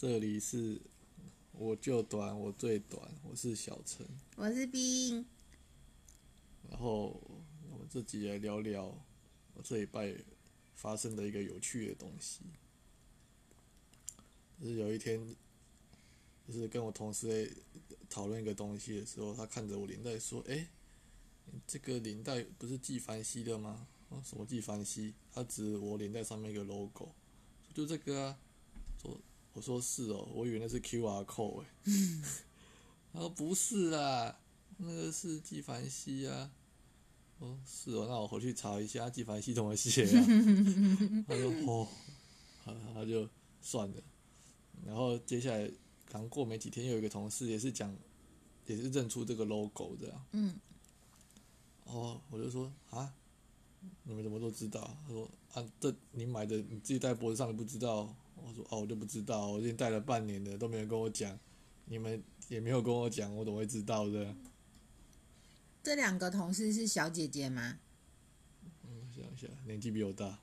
这里是我就短，我最短，我是小陈，我是冰。然后我们这集来聊聊我这一拜发生的一个有趣的东西。就是有一天，就是跟我同事在讨论一个东西的时候，他看着我领带说：“哎，这个领带不是纪梵希的吗？”啊，什么纪梵希？他指我领带上面一个 logo，就这个啊。说，我说是哦，我以为那是 QR code 哎。他说不是啦，那个是纪梵希啊。哦，是哦，那我回去查一下纪梵希怎么写啊。他说哦，好，他就算了。然后接下来刚过没几天，又有一个同事也是讲，也是认出这个 logo 的。嗯。哦，我就说啊。你们怎么都知道？他说：“啊，这你买的，你自己戴脖子上，你不知道？”我说：“哦，我就不知道，我已经戴了半年了，都没人跟我讲，你们也没有跟我讲，我怎么会知道的？”这两个同事是小姐姐吗？嗯，想一下，年纪比我大。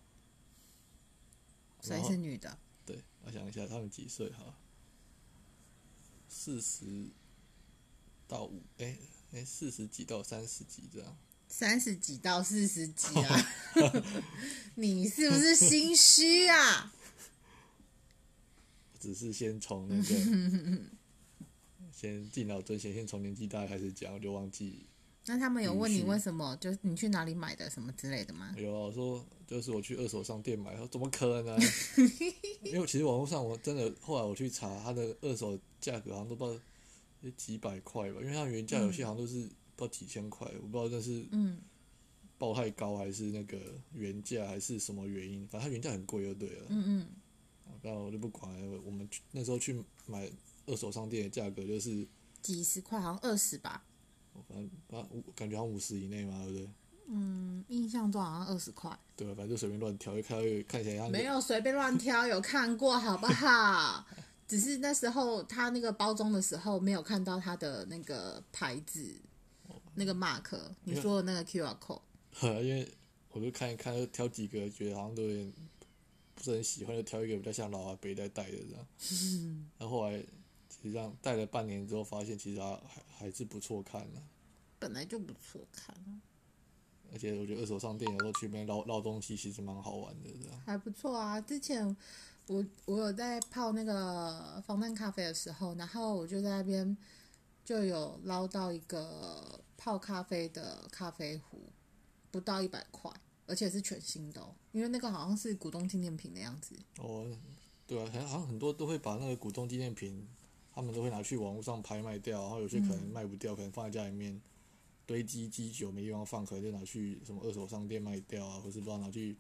谁是女的？对，我想一下，他们几岁？哈，四十到五，哎哎，四十几到三十几这样。三十几到四十几啊 你是不是心虚啊？只是先从那个，先敬老尊贤，先从年纪大开始讲，我就忘记。那他们有问你为什么？就是你去哪里买的什么之类的吗？有啊，我说就是我去二手商店买，说怎么可能？因为其实网络上我真的后来我去查，它的二手价格好像都不知道几百块吧，因为它原价有些好像都是。不知道几千块，我不知道这是嗯报太高还是那个原价还是什么原因，反正它原价很贵就对了。嗯嗯。然后我就不管了，我们那时候去买二手商店的价格就是几十块，好像二十吧。反正反正感觉好像五十以内嘛，对不对？嗯，印象中好像二十块。对，反正就随便乱挑，一看看起来像。没有随便乱挑，有看过好不好？只是那时候他那个包装的时候没有看到他的那个牌子。那个 mark，你说的那个 QR code，因为我就看一看，就挑几个，觉得好像都有点不是很喜欢，就挑一个比较像老阿伯在戴的这样。然后后来实际上戴了半年之后，发现其实还还还是不错看的。本来就不错看。而且我觉得二手商店有时候去那边捞捞东西，其实蛮好玩的这样。还不错啊！之前我我有在泡那个防弹咖啡的时候，然后我就在那边就有捞到一个。泡咖啡的咖啡壶不到一百块，而且是全新的哦，因为那个好像是股东纪念品的样子。哦，对啊，好像很多都会把那个股东纪念品，他们都会拿去网络上拍卖掉，然后有些可能卖不掉，嗯、可能放在家里面堆积积久没地方放，可能就拿去什么二手商店卖掉啊，或是不知道拿去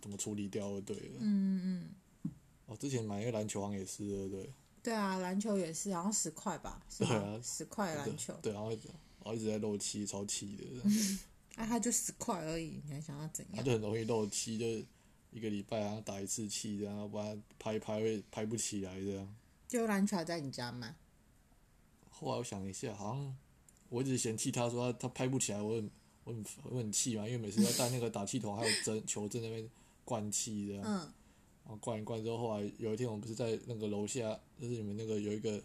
怎么处理掉就对了。嗯嗯。哦，之前买一个篮球好像也是，对不对？对啊，篮球也是，好像十块吧？对啊，十块篮球。对，然后。然后一直在漏气，超气的。啊，他就十块而已，你还想要怎样？他就很容易漏气，就一个礼拜然后打一次气，然后不然拍一拍会拍不起来这样。就篮球在你家吗？后来我想一下，好像我一直嫌弃他说他他拍不起来，我很我很我很气嘛，因为每次要带那个打气筒还有针球针那边灌气这样。嗯。然后灌一灌之后，后来有一天我们不是在那个楼下，就是你们那个有一个，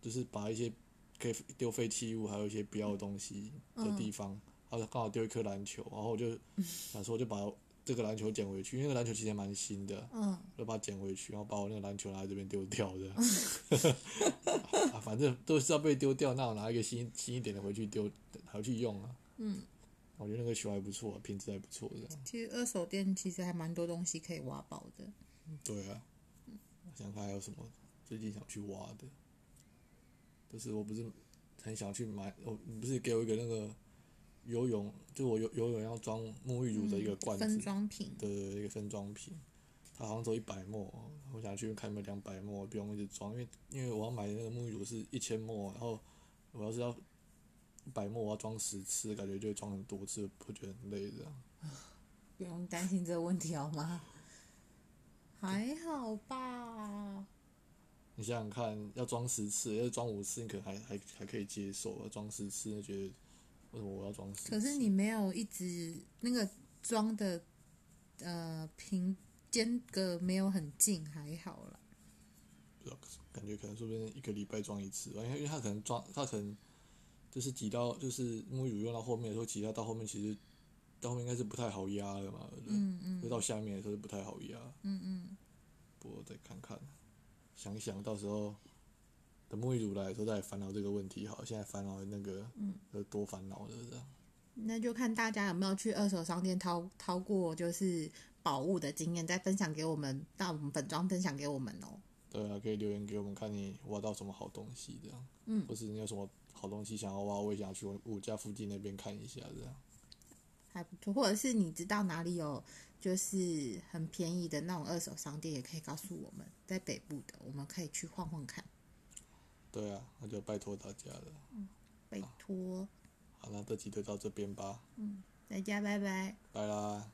就是把一些。可以丢废弃物，还有一些不要的东西的地方，他刚好丢一颗篮球，然后我就 想说，我就把这个篮球捡回去，因为篮球其实蛮新的，嗯，就把它捡回去，然后把我那个篮球拿来这边丢掉的，啊，反正都是要被丢掉，那我拿一个新新一点的回去丢，回去用啊，嗯，我觉得那个球还不错，品质还不错的。其实二手店其实还蛮多东西可以挖宝的。对啊，我想看还有什么最近想去挖的。就是我不是很想去买，我你不是给我一个那个游泳，就我游游泳要装沐浴乳的一个罐子，分装瓶对一个分装瓶，它好像只有一百沫，我想去看有没有两百沫，不用一直装，因为因为我要买的那个沐浴乳是一千沫，然后我要是要一百沫，我要装十次，感觉就会装很多次，会觉得很累这样。不用担心这个问题好吗？还好吧。你想想看，要装十次，要装五次，你可能还还还可以接受；要装十次，就觉得为什么我要装？可是你没有一直那个装的呃平间隔没有很近，还好啦。不知道，感觉可能说不定一个礼拜装一次吧，因为因为他可能装，他可能就是挤到就是沐浴乳用到后面的时候，挤压到后面其实到后面应该是不太好压的嘛，嗯嗯，就到下面的时候就不太好压，嗯嗯，不过再看看，想一想到时候等沐浴乳来的时候再烦恼这个问题好，现在烦恼那个，嗯，有多烦恼的这样。那就看大家有没有去二手商店掏掏过，就是宝物的经验，再分享给我们，到我们本庄分享给我们哦。对啊，可以留言给我们，看你挖到什么好东西这样。嗯。或是你有什么好东西想要挖，我也想要去我我家附近那边看一下这样。还不错，或者是你知道哪里有就是很便宜的那种二手商店，也可以告诉我们，在北部的，我们可以去晃晃看。对啊，那就拜托大家了。嗯，拜托。好，那这集就到这边吧。嗯，大家拜拜。拜啦。